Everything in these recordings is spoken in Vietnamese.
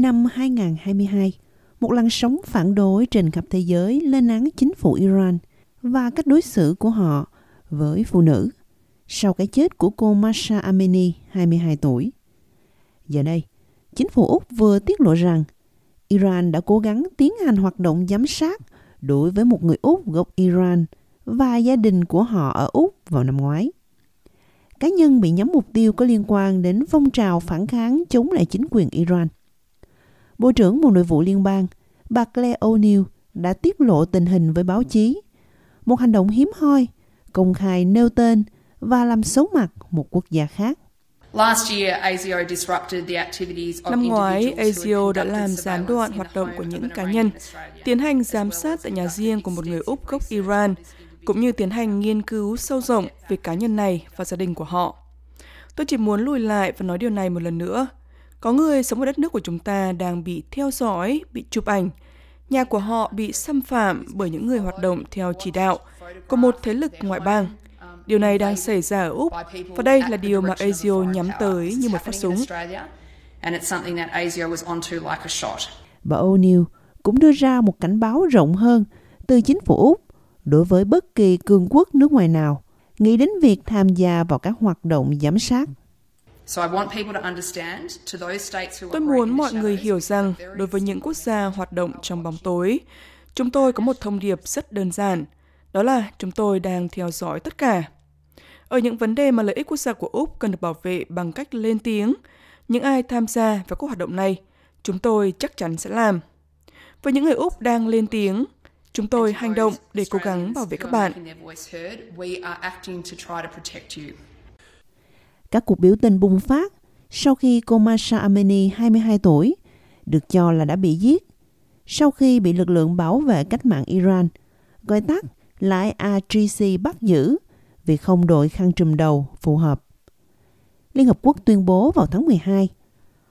Năm 2022, một làn sóng phản đối trên khắp thế giới lên án chính phủ Iran và cách đối xử của họ với phụ nữ sau cái chết của cô Masha Amini, 22 tuổi. Giờ đây, chính phủ Úc vừa tiết lộ rằng Iran đã cố gắng tiến hành hoạt động giám sát đối với một người Úc gốc Iran và gia đình của họ ở Úc vào năm ngoái. Cá nhân bị nhắm mục tiêu có liên quan đến phong trào phản kháng chống lại chính quyền Iran. Bộ trưởng Bộ Nội vụ Liên bang, bà Claire O'Neill đã tiết lộ tình hình với báo chí, một hành động hiếm hoi, công khai nêu tên và làm xấu mặt một quốc gia khác. Năm ngoái, ASIO đã làm gián đoạn hoạt động của những cá nhân, tiến hành giám sát tại nhà riêng của một người Úc gốc Iran, cũng như tiến hành nghiên cứu sâu rộng về cá nhân này và gia đình của họ. Tôi chỉ muốn lùi lại và nói điều này một lần nữa. Có người sống ở đất nước của chúng ta đang bị theo dõi, bị chụp ảnh. Nhà của họ bị xâm phạm bởi những người hoạt động theo chỉ đạo của một thế lực ngoại bang – Điều này đang xảy ra ở Úc, và đây là điều mà ASIO nhắm tới như một phát súng. Bà O'Neill cũng đưa ra một cảnh báo rộng hơn từ chính phủ Úc đối với bất kỳ cường quốc nước ngoài nào nghĩ đến việc tham gia vào các hoạt động giám sát. Tôi muốn mọi người hiểu rằng đối với những quốc gia hoạt động trong bóng tối, chúng tôi có một thông điệp rất đơn giản, đó là chúng tôi đang theo dõi tất cả. Ở những vấn đề mà lợi ích quốc gia của Úc cần được bảo vệ bằng cách lên tiếng, những ai tham gia vào các hoạt động này, chúng tôi chắc chắn sẽ làm. Với những người Úc đang lên tiếng, chúng tôi hành động để cố gắng bảo vệ các bạn. Các cuộc biểu tình bùng phát sau khi cô Masha Amini, 22 tuổi, được cho là đã bị giết sau khi bị lực lượng bảo vệ cách mạng Iran, gọi tắt là IRGC bắt giữ vì không đội khăn trùm đầu phù hợp. Liên Hợp Quốc tuyên bố vào tháng 12,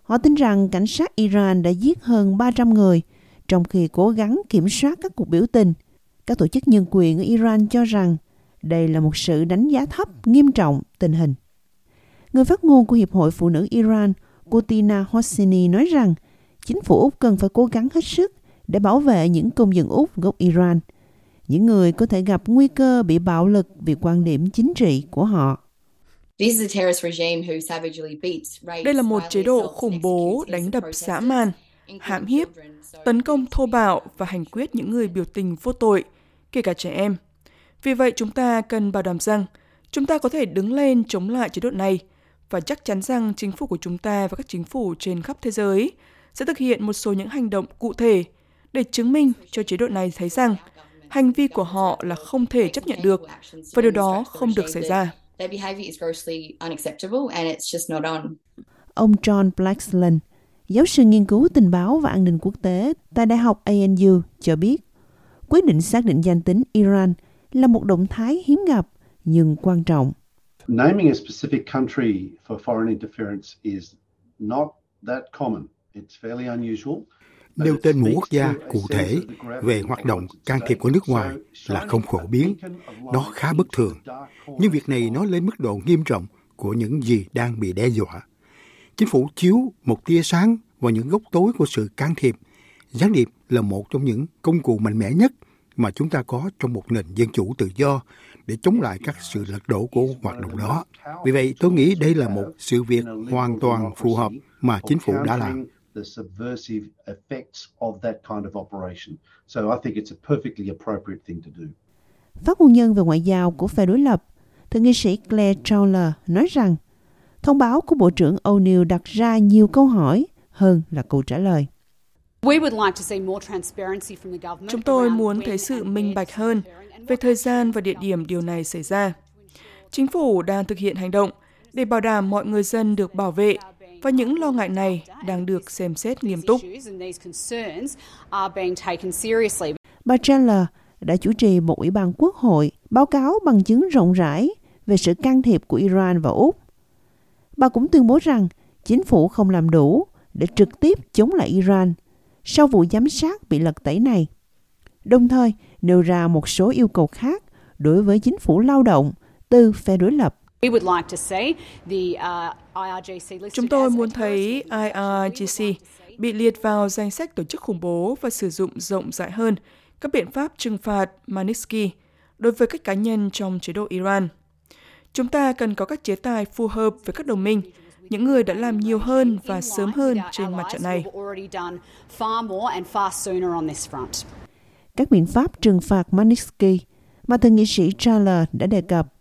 họ tin rằng cảnh sát Iran đã giết hơn 300 người trong khi cố gắng kiểm soát các cuộc biểu tình. Các tổ chức nhân quyền ở Iran cho rằng đây là một sự đánh giá thấp nghiêm trọng tình hình. Người phát ngôn của Hiệp hội Phụ nữ Iran, Kotina Hosseini nói rằng chính phủ Úc cần phải cố gắng hết sức để bảo vệ những công dân Úc gốc Iran – những người có thể gặp nguy cơ bị bạo lực vì quan điểm chính trị của họ. Đây là một chế độ khủng bố đánh đập dã man, hãm hiếp, tấn công thô bạo và hành quyết những người biểu tình vô tội, kể cả trẻ em. Vì vậy chúng ta cần bảo đảm rằng chúng ta có thể đứng lên chống lại chế độ này và chắc chắn rằng chính phủ của chúng ta và các chính phủ trên khắp thế giới sẽ thực hiện một số những hành động cụ thể để chứng minh cho chế độ này thấy rằng hành vi của họ là không thể chấp nhận được và điều đó không được xảy ra. Ông John Blaxland, giáo sư nghiên cứu tình báo và an ninh quốc tế tại Đại học ANU cho biết, quyết định xác định danh tính Iran là một động thái hiếm gặp nhưng quan trọng. Naming a specific country for foreign interference is not that common. It's fairly unusual nêu tên một quốc gia cụ thể về hoạt động can thiệp của nước ngoài là không phổ biến. Đó khá bất thường. Nhưng việc này nói lên mức độ nghiêm trọng của những gì đang bị đe dọa. Chính phủ chiếu một tia sáng vào những góc tối của sự can thiệp. Gián điệp là một trong những công cụ mạnh mẽ nhất mà chúng ta có trong một nền dân chủ tự do để chống lại các sự lật đổ của hoạt động đó. Vì vậy, tôi nghĩ đây là một sự việc hoàn toàn phù hợp mà chính phủ đã làm the subversive effects of that kind of operation. So I think it's a perfectly appropriate thing to do. Phát ngôn nhân về ngoại giao của phe đối lập, thượng nghị sĩ Claire Chandler nói rằng thông báo của Bộ trưởng O'Neill đặt ra nhiều câu hỏi hơn là câu trả lời. Chúng tôi muốn thấy sự minh bạch hơn về thời gian và địa điểm điều này xảy ra. Chính phủ đang thực hiện hành động để bảo đảm mọi người dân được bảo vệ và những lo ngại này đang được xem xét nghiêm túc. Bà Chandler đã chủ trì một ủy ban quốc hội báo cáo bằng chứng rộng rãi về sự can thiệp của Iran vào Úc. Bà cũng tuyên bố rằng chính phủ không làm đủ để trực tiếp chống lại Iran sau vụ giám sát bị lật tẩy này. Đồng thời nêu ra một số yêu cầu khác đối với chính phủ lao động từ phe đối lập. Uh, Chúng tôi muốn thấy IRGC bị liệt vào danh sách tổ chức khủng bố và sử dụng rộng rãi hơn các biện pháp trừng phạt Magnitsky đối với các cá nhân trong chế độ Iran. Chúng ta cần có các chế tài phù hợp với các đồng minh, những người đã làm nhiều hơn và sớm hơn trên mặt trận này. Các biện pháp trừng phạt Magnitsky mà thượng nghị sĩ Charles đã đề cập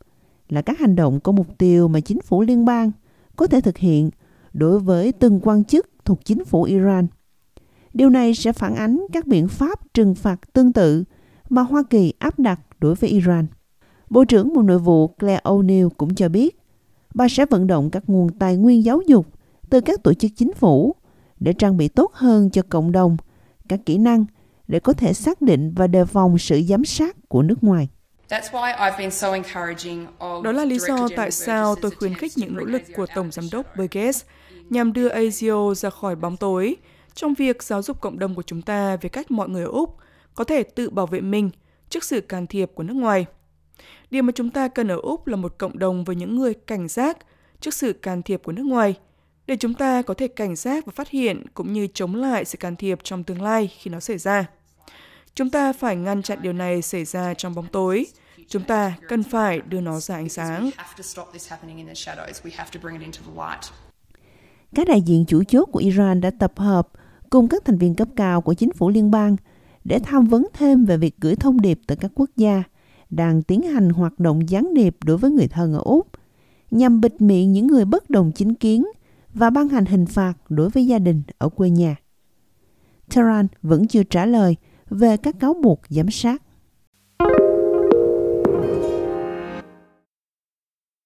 là các hành động có mục tiêu mà chính phủ liên bang có thể thực hiện đối với từng quan chức thuộc chính phủ Iran. Điều này sẽ phản ánh các biện pháp trừng phạt tương tự mà Hoa Kỳ áp đặt đối với Iran. Bộ trưởng Bộ Nội vụ Claire O'Neill cũng cho biết bà sẽ vận động các nguồn tài nguyên giáo dục từ các tổ chức chính phủ để trang bị tốt hơn cho cộng đồng các kỹ năng để có thể xác định và đề phòng sự giám sát của nước ngoài. Đó là lý do tại sao tôi khuyến khích những nỗ lực của Tổng Giám đốc Burgess nhằm đưa ASIO ra khỏi bóng tối trong việc giáo dục cộng đồng của chúng ta về cách mọi người ở Úc có thể tự bảo vệ mình trước sự can thiệp của nước ngoài. Điều mà chúng ta cần ở Úc là một cộng đồng với những người cảnh giác trước sự can thiệp của nước ngoài, để chúng ta có thể cảnh giác và phát hiện cũng như chống lại sự can thiệp trong tương lai khi nó xảy ra. Chúng ta phải ngăn chặn điều này xảy ra trong bóng tối. Chúng ta cần phải đưa nó ra ánh sáng. Các đại diện chủ chốt của Iran đã tập hợp cùng các thành viên cấp cao của chính phủ liên bang để tham vấn thêm về việc gửi thông điệp tới các quốc gia đang tiến hành hoạt động gián điệp đối với người thân ở Úc, nhằm bịt miệng những người bất đồng chính kiến và ban hành hình phạt đối với gia đình ở quê nhà. Tehran vẫn chưa trả lời về các cáo buộc giám sát.